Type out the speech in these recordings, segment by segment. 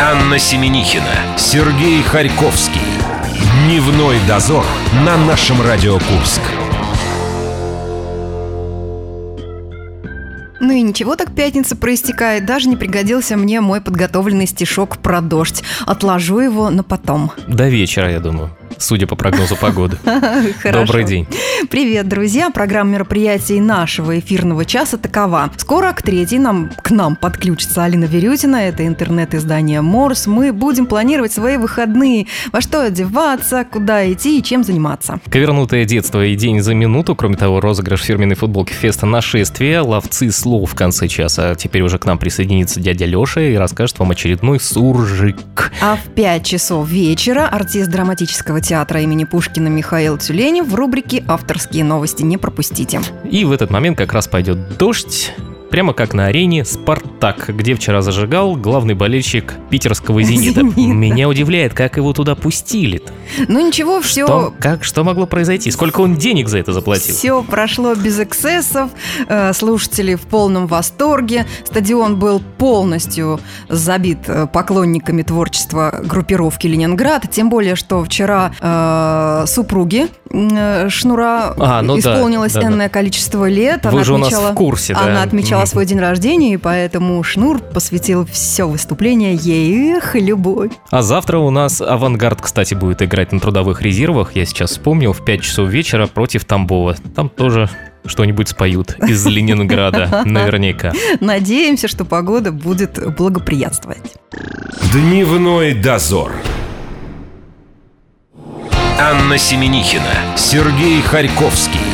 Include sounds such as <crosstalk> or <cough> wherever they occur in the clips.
Анна Семенихина, Сергей Харьковский. Дневной дозор на нашем Радио Курск. Ну и ничего так пятница проистекает. Даже не пригодился мне мой подготовленный стишок про дождь. Отложу его на потом. До вечера, я думаю судя по прогнозу погоды. <laughs> Добрый день. Привет, друзья. Программа мероприятий нашего эфирного часа такова. Скоро к третьей нам, к нам подключится Алина Верютина. Это интернет-издание Морс. Мы будем планировать свои выходные. Во что одеваться, куда идти и чем заниматься. Ковернутое детство и день за минуту. Кроме того, розыгрыш фирменной футболки Феста «Нашествие», ловцы слов в конце часа. Теперь уже к нам присоединится дядя Леша и расскажет вам очередной суржик. А в 5 часов вечера артист драматического театра имени Пушкина Михаил Тюленев в рубрике «Авторские новости». Не пропустите. И в этот момент как раз пойдет дождь, прямо как на арене «Спартак», где вчера зажигал главный болельщик питерского «Зенита». <laughs> «Зенита». Меня удивляет, как его туда пустили -то. Ну ничего, все... Что, как, что могло произойти? Сколько он денег за это заплатил? Все прошло без эксцессов, э, слушатели в полном восторге, стадион был полностью забит э, поклонниками творчества группировки «Ленинград», тем более, что вчера э, супруги э, Шнура а, ну исполнилось да, энное да. количество лет. Вы она же отмечала, у нас в курсе, да? Она отмечала отмечала свой день рождения, и поэтому Шнур посвятил все выступление ей. Эх, любовь. А завтра у нас «Авангард», кстати, будет играть на трудовых резервах. Я сейчас вспомнил, в 5 часов вечера против Тамбова. Там тоже что-нибудь споют из <laughs> Ленинграда, наверняка. Надеемся, что погода будет благоприятствовать. Дневной дозор. Анна Семенихина, Сергей Харьковский.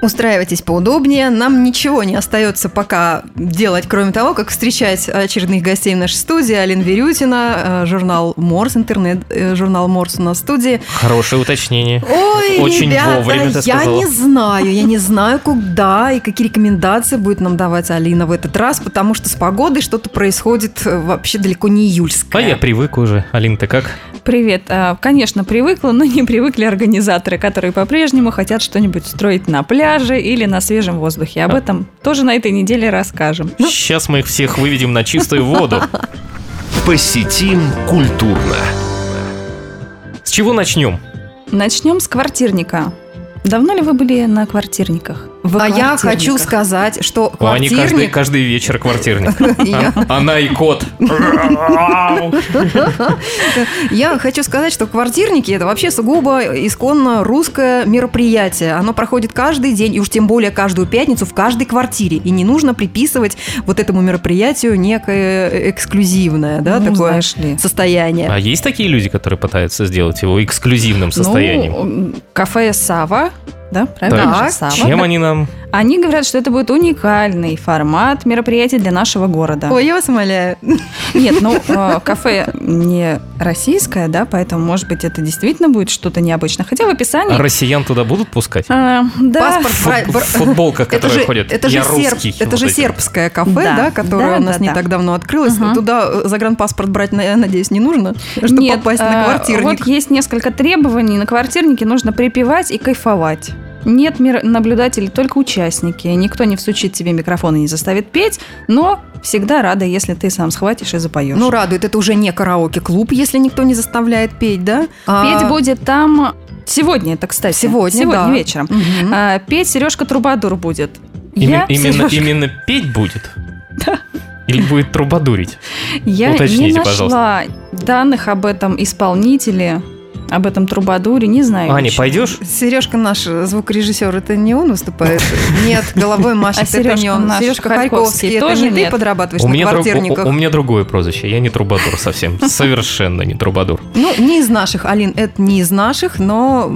Устраивайтесь поудобнее. Нам ничего не остается пока делать, кроме того, как встречать очередных гостей в нашей студии. Алина Верютина, э, журнал Морс, интернет-журнал э, Морс у нас в студии. Хорошее уточнение. Ой, Очень ребята, вовремя ты я не знаю, я не знаю, куда и какие рекомендации будет нам давать Алина в этот раз, потому что с погодой что-то происходит э, вообще далеко не июльское. А я привык уже. Алина, ты как? Привет. А, конечно, привыкла, но не привыкли организаторы, которые по-прежнему хотят что-нибудь строить на пляже или на свежем воздухе. Об а. этом тоже на этой неделе расскажем. <laughs> Сейчас мы их всех выведем на чистую воду. <laughs> Посетим культурно. С чего начнем? Начнем с квартирника. Давно ли вы были на квартирниках? А я хочу сказать, что квартирник... Они каждый, каждый вечер <laughs> квартирник. Она и кот. <laughs> Я хочу сказать, что квартирники – это вообще сугубо исконно русское мероприятие. Оно проходит каждый день, и уж тем более каждую пятницу в каждой квартире. И не нужно приписывать вот этому мероприятию некое эксклюзивное, да, ну, такое состояние. А есть такие люди, которые пытаются сделать его эксклюзивным состоянием? Ну, кафе «Сава» да, правильно? Так, чем они нам они говорят, что это будет уникальный формат мероприятий для нашего города. Ой, я вас умоляю. Нет, ну, э, кафе не российское, да, поэтому, может быть, это действительно будет что-то необычное. Хотя в описании... А россиян туда будут пускать? А, да. Паспорт... Фут, футболка, которая ходит. Это же, русский, это вот же сербское кафе, да, да которое да, у нас да, не да. так давно открылось. Угу. Туда э, загранпаспорт брать, я надеюсь, не нужно, чтобы Нет, попасть на э, квартирник. Вот есть несколько требований. На квартирнике нужно припевать и кайфовать. Нет наблюдателей, только участники. Никто не всучит тебе микрофон и не заставит петь, но всегда рада, если ты сам схватишь и запоешь. Ну, радует. Это уже не караоке-клуб, если никто не заставляет петь, да? А... Петь будет там Сегодня это, кстати. Сегодня, Сегодня да. вечером. Угу. А, петь Сережка Трубадур будет. Им, Я, именно, Сережка... именно петь будет? <laughs> Да. Или будет трубадурить? Я Уточните, не нашла пожалуйста. данных об этом исполнителе об этом трубадуре, не знаю. Аня, пойдешь? Сережка наш звукорежиссер, это не он выступает? Нет, головой машет, а это не он. Сережка Харьковский, это не ты подрабатываешь на квартирниках? У меня другое прозвище, я не трубадур совсем, <laughs> совершенно не трубадур. Ну, не из наших, Алин, это не из наших, но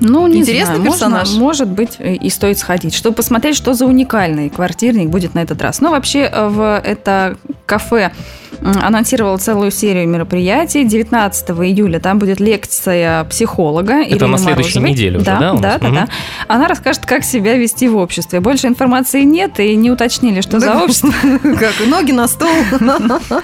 ну, не Интересный знаю, персонаж. Можно, может быть, и стоит сходить, чтобы посмотреть, что за уникальный квартирник будет на этот раз. Но вообще э, в это кафе анонсировала целую серию мероприятий. 19 июля там будет лекция психолога Это Ирины на следующей Морозовой. неделе уже, да? Да, да, да, да. Она расскажет, как себя вести в обществе. Больше информации нет, и не уточнили, что за общество. <laughs> Как, ноги на стол. <laughs>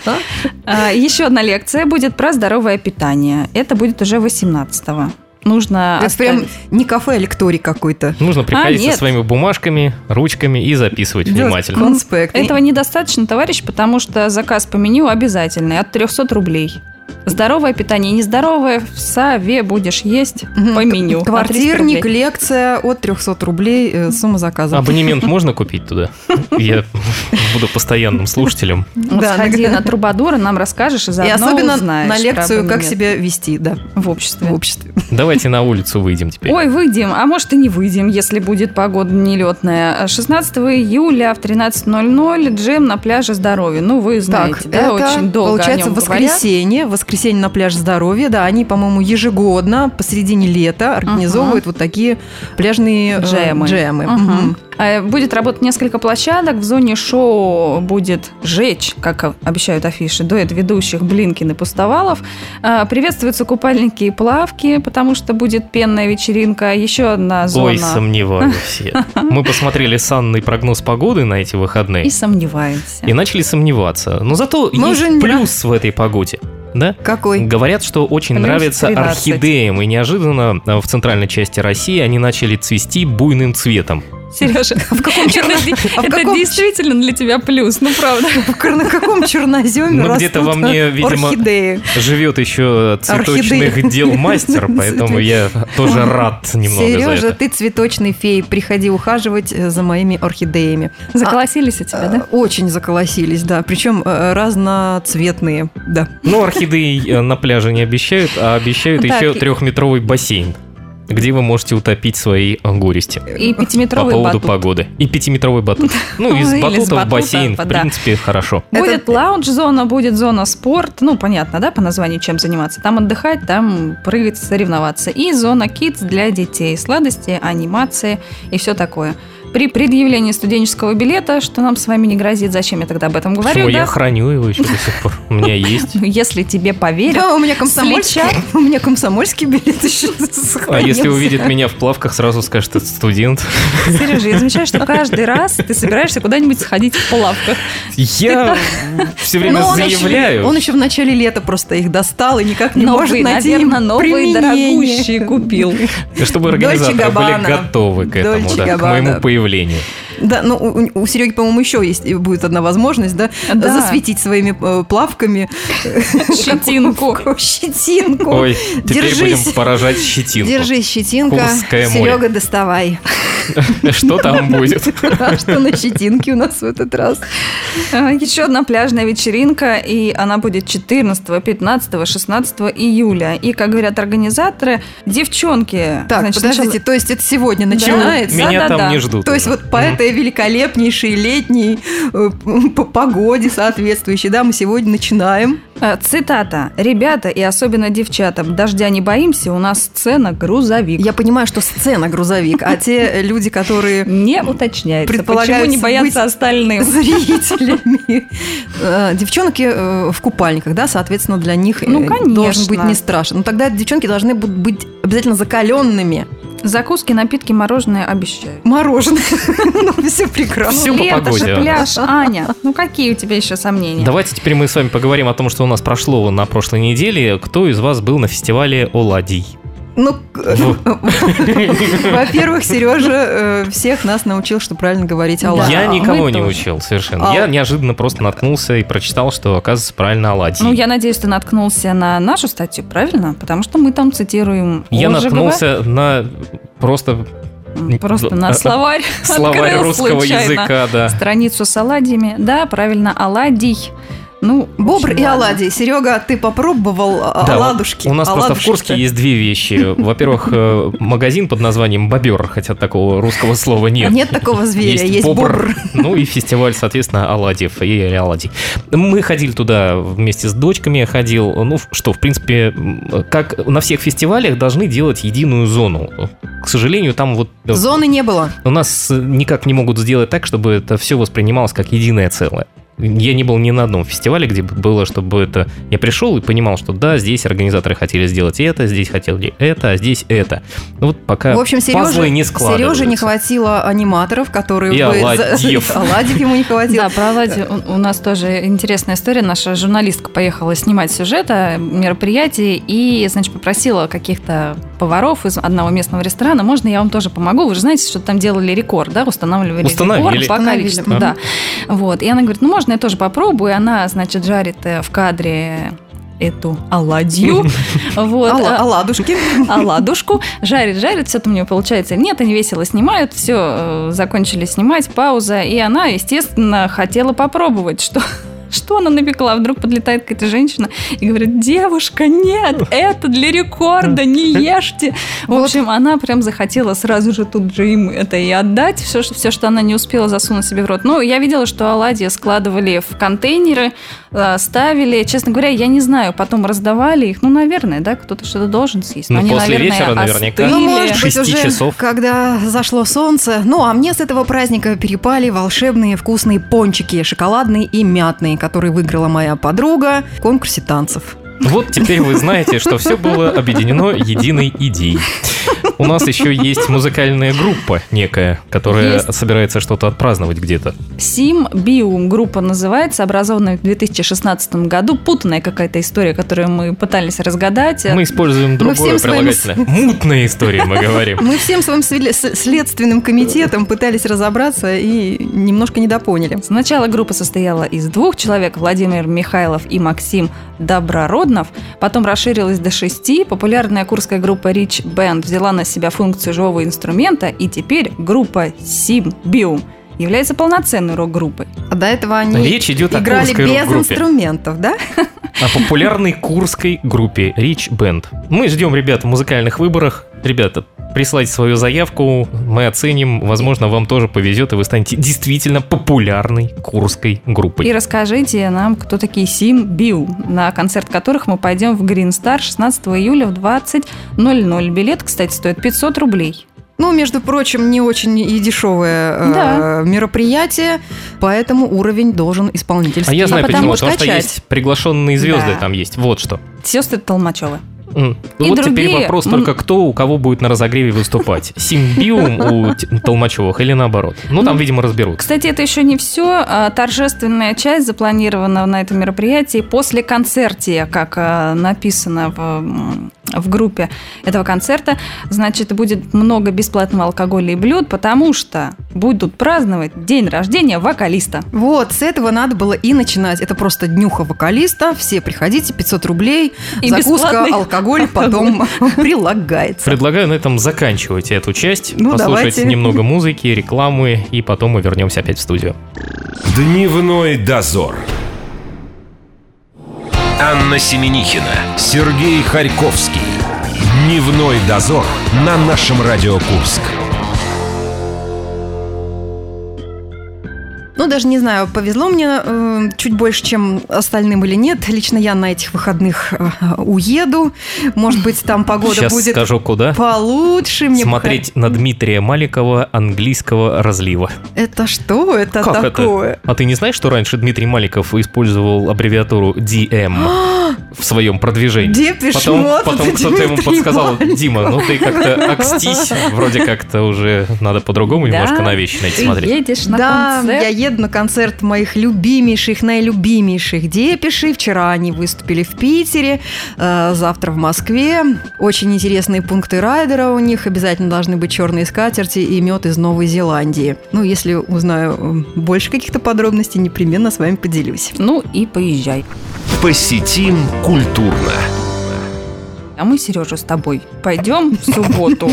А, Еще одна лекция будет про здоровое питание. Это будет уже 18 -го. Нужно Это прям не кафе, а лекторий какой-то. Нужно приходить а, со своими бумажками, ручками и записывать Делать внимательно. Конспект. Этого недостаточно, товарищ, потому что заказ по меню обязательный от 300 рублей. Здоровое питание, нездоровое в САВе будешь есть по меню. Квартирник, лекция от 300 рублей, э, сумма заказа. Абонемент можно купить туда? Я буду постоянным слушателем. Да, сходи на Трубадура, нам расскажешь и заодно И особенно на лекцию, как себя вести, да. В обществе. В обществе. Давайте на улицу выйдем теперь. Ой, выйдем, а может и не выйдем, если будет погода нелетная. 16 июля в 13.00 джем на пляже здоровья. Ну, вы знаете, да, очень долго Получается, воскресенье, воскресенье на пляж здоровья, да, они, по-моему, ежегодно посередине лета организовывают вот такие пляжные э, джемы. джемы. Угу. Будет работать несколько площадок. В зоне шоу будет жечь, как обещают афиши, дуэт ведущих Блинкин и Пустовалов. А, приветствуются купальники и плавки, потому что будет пенная вечеринка. Еще одна зона. Ой, сомневаюсь. Мы посмотрели санный прогноз погоды на эти выходные. И сомневаемся. И начали сомневаться. Но зато Мы есть плюс в этой погоде. Да? Какой? Говорят, что очень Плюс нравится 13. орхидеям, и неожиданно э, в центральной части России они начали цвести буйным цветом. Сережа, в каком черноземе? А это действительно для тебя плюс, ну правда. <laughs> На каком черноземе Ну где-то во мне, видимо, живет еще цветочных дел <laughs> мастер, поэтому я тоже рад немного Сережа, ты цветочный фей, приходи ухаживать э, за моими орхидеями. Заколосились у тебя, да? Э, очень заколосились, да, причем э, разноцветные, да. Ну, орхидеи на пляже не обещают, а обещают еще трехметровый бассейн где вы можете утопить свои горести. И пятиметровый По поводу батут. погоды. И пятиметровый батут. <laughs> Ну, из батута в бассейн, в принципе, хорошо. Будет лаунж-зона, будет зона спорт. Ну, понятно, да, по названию, чем заниматься. Там отдыхать, там прыгать, соревноваться. И зона kids для детей. Сладости, анимации и все такое при предъявлении студенческого билета, что нам с вами не грозит. Зачем я тогда об этом говорю? Почему? Да? Я храню его еще до сих пор. У меня есть. <laughs> Если тебе поверят, да, у меня комсомольский, <laughs> у меня комсомольский билет еще А если увидит меня в плавках, сразу скажет, это студент. Сережа, я замечаю, что <laughs> каждый раз ты собираешься куда-нибудь сходить в плавках. Я все время заявляю. Он еще в начале лета просто их достал и никак не может найти наверное, новые дорогущие купил. Чтобы организаторы были готовы к этому, к моему появлению появлению. Да, ну у, у Сереги, по-моему, еще есть будет одна возможность, да, да. засветить своими э, плавками <laughs> щетинку. щетинку. Ой, теперь будем поражать щетинку. Держись, щетинка. Серега, доставай. <laughs> Что там <laughs> будет? Что на щетинке у нас в этот раз? А, еще одна пляжная вечеринка, и она будет 14, 15, 16 июля. И, как говорят организаторы, девчонки... Так, подождите, то есть это сегодня начинается? Меня там не ждут. То есть вот по этой великолепнейшей летней э, погоде соответствующей, да, мы сегодня начинаем. Э, цитата. «Ребята и особенно девчатам, дождя не боимся, у нас сцена грузовик». Я понимаю, что сцена грузовик, а те люди, которые... Не уточняется, почему не боятся остальным. Зрителями. Э, девчонки в купальниках, да, соответственно, для них ну, должен быть не страшно. Но тогда девчонки должны быть обязательно закаленными. Закуски, напитки, мороженое обещают. Мороженое. <laughs> Ну, все прекрасно. Все по погоде. же пляж, Аня. Ну, какие у тебя еще сомнения? Давайте теперь мы с вами поговорим о том, что у нас прошло на прошлой неделе. Кто из вас был на фестивале «Оладий»? Ну, <laughs> во-первых, Сережа э, всех нас научил, что правильно говорить оладьи. Я никого не учил совершенно. Я неожиданно просто наткнулся и прочитал, что, оказывается, правильно оладьи. Ну, я надеюсь, ты наткнулся на нашу статью, правильно? Потому что мы там цитируем Я наткнулся на просто Просто на <laughs> словарь. Словарь русского языка, да. Страницу с оладьями. Да, правильно, оладий. Ну, бобр и оладьи. Серега, ты попробовал да, оладушки? У нас просто в Курске есть две вещи. <laughs> Во-первых, э, магазин под названием Бобер, хотя такого русского слова нет. Нет такого зверя, есть, есть бобр. бобр. Ну и фестиваль, соответственно, оладьев и оладий. Мы ходили туда вместе с дочками, я ходил. Ну, что, в принципе, как на всех фестивалях должны делать единую зону. К сожалению, там вот... Зоны не было. У нас никак не могут сделать так, чтобы это все воспринималось как единое целое. Я не был ни на одном фестивале, где было, чтобы это... Я пришел и понимал, что да, здесь организаторы хотели сделать это, здесь хотели это, а здесь это. Ну вот пока В общем, Сереже, не Сереже не хватило аниматоров, которые... И бы... Оладьев. Оладьев <laughs> ему не хватило. Да, про Оладьев у нас тоже интересная история. Наша журналистка поехала снимать сюжет о мероприятии и, значит, попросила каких-то поваров из одного местного ресторана, можно я вам тоже помогу? Вы же знаете, что там делали рекорд, да, устанавливали, установили. рекорд по количеству. Да. Вот. И она говорит, ну можно я тоже попробую? И она, значит, жарит э, в кадре эту оладью. <laughs> Вот. Оладушки. <laughs> Оладушку. Жарит, жарит, все там у нее получается. Нет, они весело снимают, все, э, закончили снимать, пауза. И она, естественно, хотела попробовать, что <laughs> что она напекла? Вдруг подлетает какая-то женщина и говорит, девушка, нет, <laughs> это для рекорда, не ешьте. В общем, она прям захотела сразу же тут же им это и отдать, все, все, что она не успела засунуть себе в рот. Ну, я видела, что оладьи складывали в контейнеры, э, ставили. Честно говоря, я не знаю, потом раздавали их. Ну, наверное, да, кто-то что-то должен съесть. Ну, после наверное, вечера наверняка. Ну, может быть, уже, часов. когда зашло солнце. Ну, а мне с этого праздника перепали волшебные вкусные пончики, шоколадные и мятные, который выиграла моя подруга в конкурсе танцев. Вот теперь вы знаете, что все было объединено единой идеей. У нас еще есть музыкальная группа некая, которая есть. собирается что-то отпраздновать где-то. Сим Биум группа называется, образованная в 2016 году. Путанная какая-то история, которую мы пытались разгадать. Мы используем другое мы прилагательное. Своим... Мутная история, мы говорим. Мы всем своим следственным комитетом пытались разобраться и немножко недопоняли. Сначала группа состояла из двух человек, Владимир Михайлов и Максим Добророднов. Потом расширилась до шести. Популярная курская группа Rich Band взяла на себя функцию живого инструмента, и теперь группа Symbium является полноценной рок-группой. А до этого они Речь идет играли о без инструментов, да? О популярной курской группе Rich Band. Мы ждем ребят в музыкальных выборах. Ребята, присылайте свою заявку, мы оценим, возможно, вам тоже повезет, и вы станете действительно популярной курской группой. И расскажите нам, кто такие Сим Биу, на концерт которых мы пойдем в Green Star 16 июля в 20.00. Билет, кстати, стоит 500 рублей. Ну, между прочим, не очень и дешевое э, да. э, мероприятие, поэтому уровень должен исполнительский. А я знаю а почему, потому что есть приглашенные звезды да. там есть. Вот что. Сестры Толмачевы. Mm. И вот другие... теперь вопрос только кто у кого будет на разогреве выступать. Симбиум у Толмачевых или наоборот? Ну, там, видимо, разберут. Кстати, это еще не все. А, торжественная часть запланирована на этом мероприятии после концертия, как а, написано в в группе этого концерта, значит, будет много бесплатного алкоголя и блюд, потому что будут праздновать день рождения вокалиста. Вот, с этого надо было и начинать. Это просто днюха вокалиста. Все приходите, 500 рублей, и закуска, алкоголь, потом <laughs> прилагается. Предлагаю на этом заканчивать эту часть, ну, послушать давайте. немного музыки, рекламы, и потом мы вернемся опять в студию. Дневной дозор. Анна Семенихина, Сергей Харьковский. Дневной дозор на нашем Радио Курск. Ну, даже не знаю, повезло мне э, чуть больше, чем остальным или нет. Лично я на этих выходных э, уеду. Может быть, там погода Сейчас будет скажу, куда. получше. Мне Смотреть на Дмитрия Маликова английского разлива. Это что это как такое? Это? А ты не знаешь, что раньше Дмитрий Маликов использовал аббревиатуру DM <gasps> <gasps> в своем продвижении? Депиш Потом, потом кто-то ему подсказал. Дима, ну ты как-то окстись. Вроде как-то уже надо по-другому да? немножко на вещи на эти смотреть. едешь на да, концерт. я еду на концерт моих любимейших, наилюбимейших депишей. Вчера они выступили в Питере, э, завтра в Москве. Очень интересные пункты райдера у них. Обязательно должны быть черные скатерти и мед из Новой Зеландии. Ну, если узнаю э, больше каких-то подробностей, непременно с вами поделюсь. Ну и поезжай. Посетим культурно. А мы, Сережа, с тобой пойдем в субботу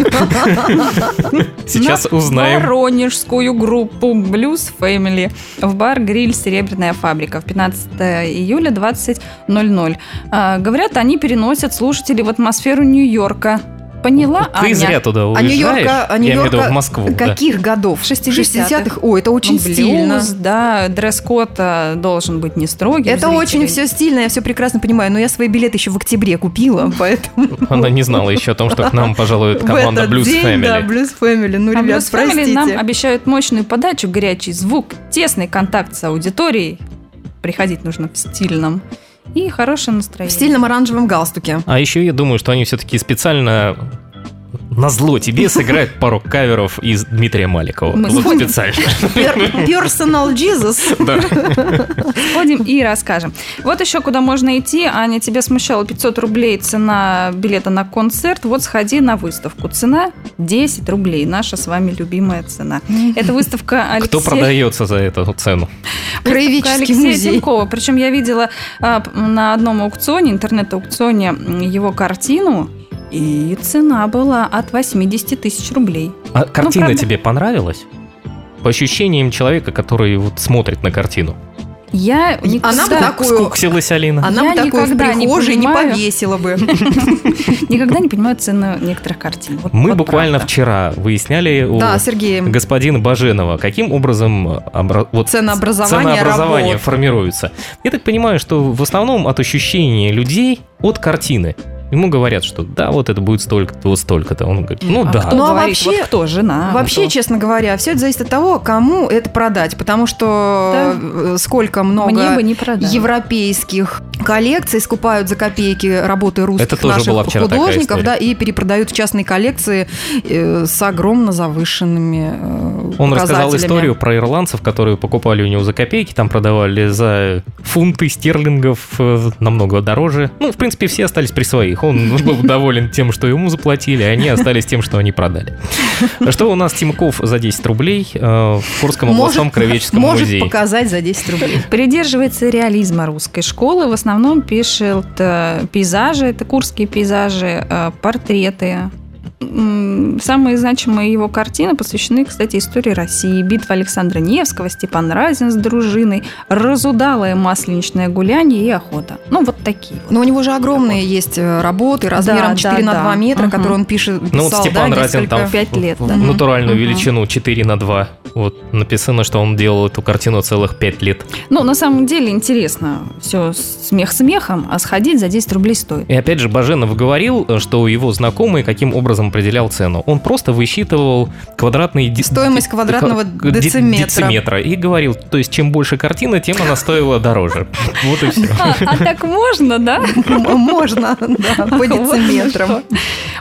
Сейчас узнаем. Воронежскую группу Blues Family в бар «Гриль. Серебряная фабрика» в 15 июля 20.00. А, говорят, они переносят слушателей в атмосферу Нью-Йорка. Поняла, Ты Аня? зря туда уезжаешь. А Нью-Йорка, а Нью-Йорка Я имею в виду в Москву. Каких да. годов? 60-х. 60-х? О, это очень ну, блюз, стильно. да, дресс-код э, должен быть не строгий. Это очень все стильно, я все прекрасно понимаю, но я свои билеты еще в октябре купила, <laughs> поэтому... Она не знала еще о том, что к нам пожалует <laughs> команда Blues Family. Да, Blues Family. Ну, а ребят, Blues Family нам обещают мощную подачу, горячий звук, тесный контакт с аудиторией, приходить нужно в стильном и хорошее настроение. В стильном оранжевом галстуке. А еще я думаю, что они все-таки специально на зло тебе сыграет пару каверов из Дмитрия Маликова. Мы вот сходим. специально. Personal Jesus. Да. Сходим и расскажем. Вот еще куда можно идти. Аня, тебя смущала 500 рублей цена билета на концерт. Вот сходи на выставку. Цена 10 рублей. Наша с вами любимая цена. Это выставка Алексея... Кто продается за эту цену? Краеведческий музей. Тинькова. Причем я видела а, на одном аукционе, интернет-аукционе, его картину и цена была от 80 тысяч рублей. А ну, картина правда... тебе понравилась? По ощущениям человека, который вот смотрит на картину. Я никогда... Она бы такую... Скуксилась Алина. Она я бы такую в прихожей не, не повесила бы. <laughs> Никогда не понимаю цену некоторых картин. Мы буквально вчера выясняли у господина Баженова, каким образом ценообразование формируется. Я так понимаю, что в основном от ощущения людей от картины. Ему говорят, что да, вот это будет столько-то, вот столько-то. Он говорит, ну а да. Кто ну, а говорит, вообще, вот кто жена? Вообще, кто? честно говоря, все это зависит от того, кому это продать. Потому что да. сколько много европейских коллекций скупают за копейки работы русских это тоже наших была вчера художников, да, и перепродают частные коллекции э, с огромно завышенными э, Он рассказал историю про ирландцев, которые покупали у него за копейки, там продавали за фунты стерлингов э, намного дороже. Ну, в принципе, все остались при своих их. Он <laughs> был доволен тем, что ему заплатили, а они остались тем, что они продали. Что у нас Тимков за 10 рублей э, в Курском областном краеведческом может музее? Может показать за 10 рублей. <laughs> Придерживается реализма русской школы. В основном пишет э, пейзажи, это курские пейзажи, э, портреты, Самые значимые его картины посвящены, кстати, истории России. Битва Александра Невского, Степан Разин с дружиной, разудалое масленичное гуляние и охота. Ну, вот такие. Но у него же огромные вот. есть э, работы размером да, 4 да, на 2 да. метра, угу. которые он пишет, писал, Ну, вот Степан да, Разин там 5 лет, да. натуральную угу. величину 4 на 2. Вот написано, что он делал эту картину целых 5 лет. Ну, на самом деле интересно. Все смех смехом, а сходить за 10 рублей стоит. И опять же, Баженов говорил, что его знакомые каким образом определял цену. Он просто высчитывал квадратный... Стоимость квадратного дециметра. дециметра. И говорил, то есть чем больше картина, тем она стоила дороже. <laughs> Вот и все. А, а так можно, да? Можно, да, <laughs> по дециметрам.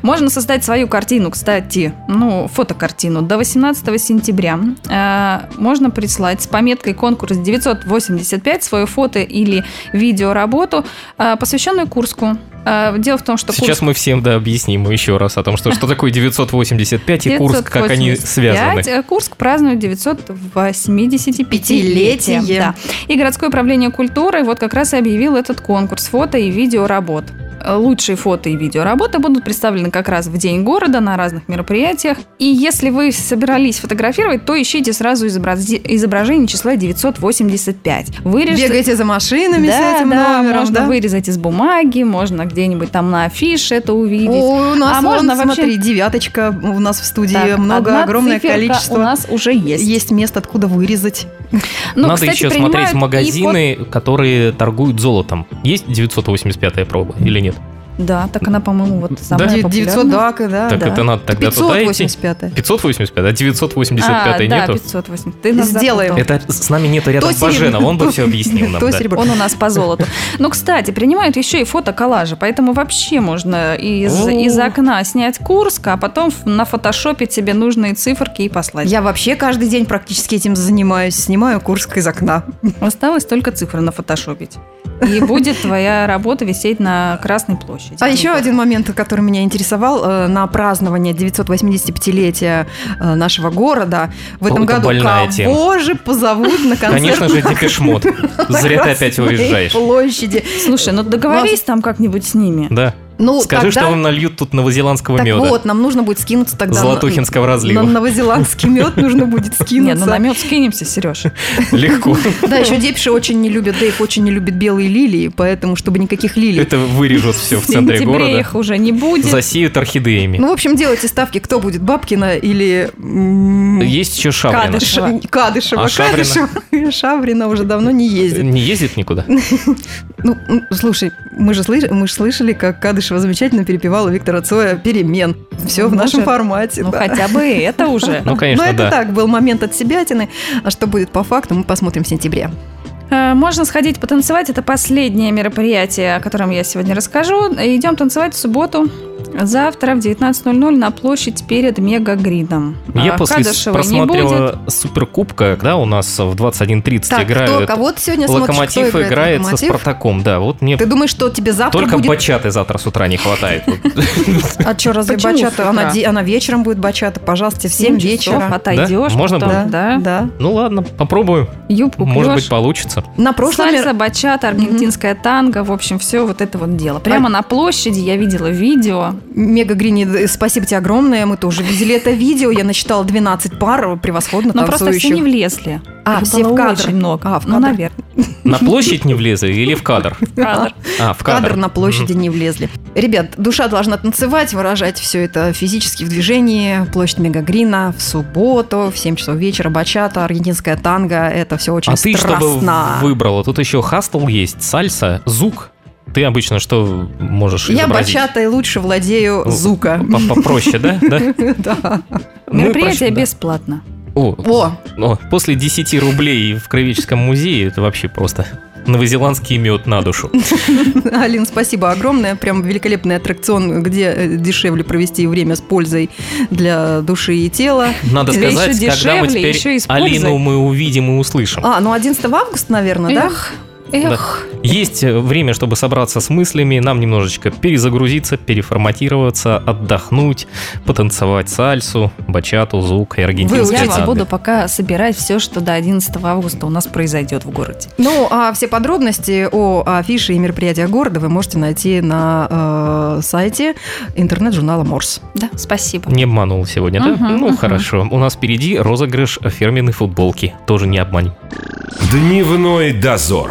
Можно создать свою картину, кстати, ну, фотокартину до 18 сентября. Э, можно прислать с пометкой конкурс 985 свое фото или видеоработу, э, посвященную Курску. Э, дело в том, что Сейчас Курск... мы всем да, объясним еще раз о том, что, что такое 985 и Курск, как они связаны. Курск празднует 985-летие. Да. И городское управление культуры вот как раз и объявил этот конкурс фото и видеоработ лучшие фото и видеоработы будут представлены как раз в День города на разных мероприятиях. И если вы собирались фотографировать, то ищите сразу изображение числа 985. Вырежьте... Бегайте за машинами да, с этим да, номером, можно да? вырезать из бумаги, можно где-нибудь там на афише это увидеть. О, у нас, а можно вон, вообще... смотри, девяточка у нас в студии, так, много, огромное количество. у нас уже есть. Есть место, откуда вырезать. Ну, Надо кстати, еще смотреть магазины, фото... которые торгуют золотом. Есть 985-я проба или нет? нет. Да, так она, по-моему, вот самая да? 900 дака, да. Так да. это надо тогда 585 туда 585, а 985 а, нету? да, 585. Ты Сделаем. Это с нами нету рядом Бажена, он бы все объяснил нам. <laughs> Да. Он у нас по золоту. Ну, кстати, принимают еще и фотоколлажи, поэтому вообще можно из, из окна снять Курск, а потом на фотошопе себе нужные циферки и послать. Я вообще каждый день практически этим занимаюсь. Снимаю Курск из окна. Осталось только цифры на фотошопить. И будет твоя работа висеть на Красной площади. А еще один момент, который меня интересовал, э, на празднование 985-летия э, нашего города в этом Это году кого тема. же позовут на концерт? Конечно же, Депешмот. <laughs> Зря ты опять уезжаешь. площади. Слушай, ну договорись там как-нибудь с ними. Да. Ну, Скажи, тогда... что вам нальют тут новозеландского так меда. вот, нам нужно будет скинуться тогда... Золотухинского на, разлива. На новозеландский мед нужно будет скинуться. Нет, ну на мед скинемся, Сереж. Легко. Да, еще Депши очень не любят, Дэйв очень не любит белые лилии, поэтому, чтобы никаких лилий. Это вырежут все в центре города. их уже не будет. Засеют орхидеями. Ну, в общем, делайте ставки, кто будет, Бабкина или... Есть еще Шаврина. Кадышева. Кадышева. А? <laughs> Шаврина уже давно не ездит. Не ездит никуда? <laughs> Ну, слушай, мы же слышали, как Кадышева замечательно перепевала Виктора Цоя «Перемен». Все ну, в нашем формате. Ну, да. хотя бы это уже. Ну, конечно, Но это так, был момент от себятины. А что будет по факту, мы посмотрим в сентябре. Э, можно сходить потанцевать. Это последнее мероприятие, о котором я сегодня расскажу. Идем танцевать в субботу Завтра в 19.00 на площадь перед Мегагридом. Я а, после просмотрела Суперкубка, да, у нас в 21.30 так, играют. Кто, кого ты сегодня Локомотив смотришь, играет, играет со Спартаком, да. Вот мне ты думаешь, что тебе завтра Только будет... бачаты завтра с утра не хватает. <laughs> А что, разве бачата? Она вечером будет бачата, пожалуйста, в 7 вечера. Отойдешь. Можно будет? Да. да. Ну ладно, попробую. Юбку Может быть, получится. На прошлом... Сальса, бачата, аргентинская танго, в общем, все вот это вот дело. Прямо на площади я видела видео. Мега Грини, спасибо тебе огромное. Мы тоже видели это видео. Я насчитала 12 пар превосходно Но просто все не влезли. А, все в кадр. Очень много. А, в ну, кадр. Ну, наверное. На площадь не влезли или в кадр? В кадр. А, в кадр. на площади не влезли. Ребят, душа должна танцевать, выражать все это физически в движении. Площадь Мегагрина в субботу в 7 часов вечера. Бачата, аргентинская танго. Это все очень а страстно. А ты что выбрала? Тут еще хастл есть, сальса, зук. Ты обычно что можешь Я бачатой лучше владею ну, зука. Попроще, да? <laughs> Да. Мероприятие бесплатно. О, О. После 10 рублей в Кровеческом музее это вообще просто новозеландский мед на душу. <laughs> Алин, спасибо огромное. Прям великолепный аттракцион, где э, дешевле провести время с пользой для души и тела. Надо сказать, когда мы теперь Алину мы увидим и услышим. А, ну 11 августа, наверное, да? Эх. Да. Есть э, время, чтобы собраться с мыслями, нам немножечко перезагрузиться, переформатироваться, отдохнуть, потанцевать сальсу, бачату, звук и аргентинский Я буду пока собирать все, что до 11 августа у нас произойдет в городе. Ну, а все подробности о афише и мероприятиях города вы можете найти на э, сайте интернет-журнала Морс. Да, спасибо. Не обманул сегодня, да? Uh-huh, ну, uh-huh. хорошо. У нас впереди розыгрыш фирменной футболки. Тоже не обманем. Дневной дозор.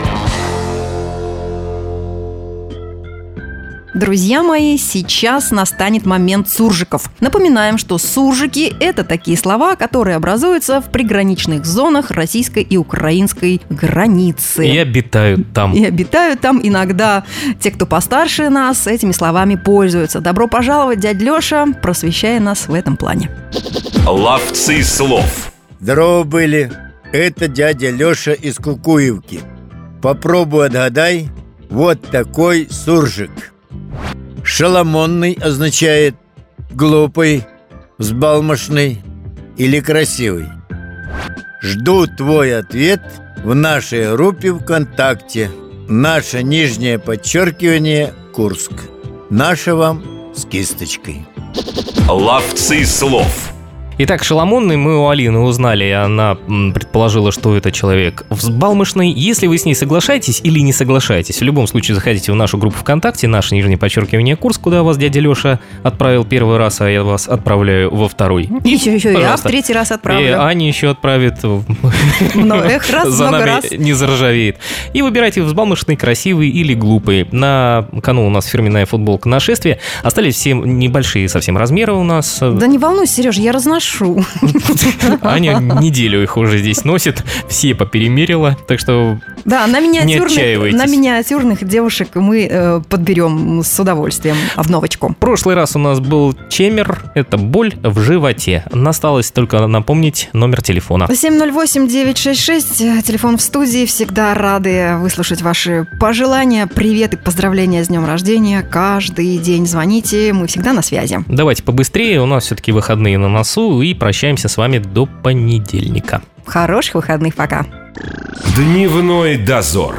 Друзья мои, сейчас настанет момент суржиков. Напоминаем, что суржики – это такие слова, которые образуются в приграничных зонах российской и украинской границы. И обитают там. И обитают там. Иногда те, кто постарше нас, этими словами пользуются. Добро пожаловать, дядь Леша, просвещая нас в этом плане. Ловцы слов. Здорово были. Это дядя Леша из Кукуевки. Попробуй отгадай. Вот такой суржик – Шаломонный означает глупый, взбалмошный или красивый. Жду твой ответ в нашей группе ВКонтакте. Наше нижнее подчеркивание Курск. Наше вам с кисточкой. Ловцы слов. Итак, Шаламонный мы у Алины узнали, и она предположила, что это человек взбалмошный. Если вы с ней соглашаетесь или не соглашаетесь, в любом случае заходите в нашу группу ВКонтакте, наше нижнее подчеркивание курс, куда вас дядя Леша отправил первый раз, а я вас отправляю во второй. И, еще, еще, я в третий раз отправлю. И Аня еще отправит. <laughs> Но эх, <laughs> раз, За нами раз. не заржавеет. И выбирайте взбалмошный, красивый или глупый. На кону у нас фирменная футболка нашествия. Остались все небольшие совсем размеры у нас. Да не волнуйся, Сереж, я разношу ношу. Аня неделю их уже здесь носит, все поперемерила, так что да, на миниатюрных, на миниатюрных девушек мы э, подберем с удовольствием в новочку. Прошлый раз у нас был чемер, это боль в животе. Осталось только напомнить номер телефона. 708-966, телефон в студии. Всегда рады выслушать ваши пожелания, привет и поздравления с днем рождения. Каждый день звоните, мы всегда на связи. Давайте побыстрее, у нас все-таки выходные на носу и прощаемся с вами до понедельника. Хороших выходных, пока. Дневной дозор.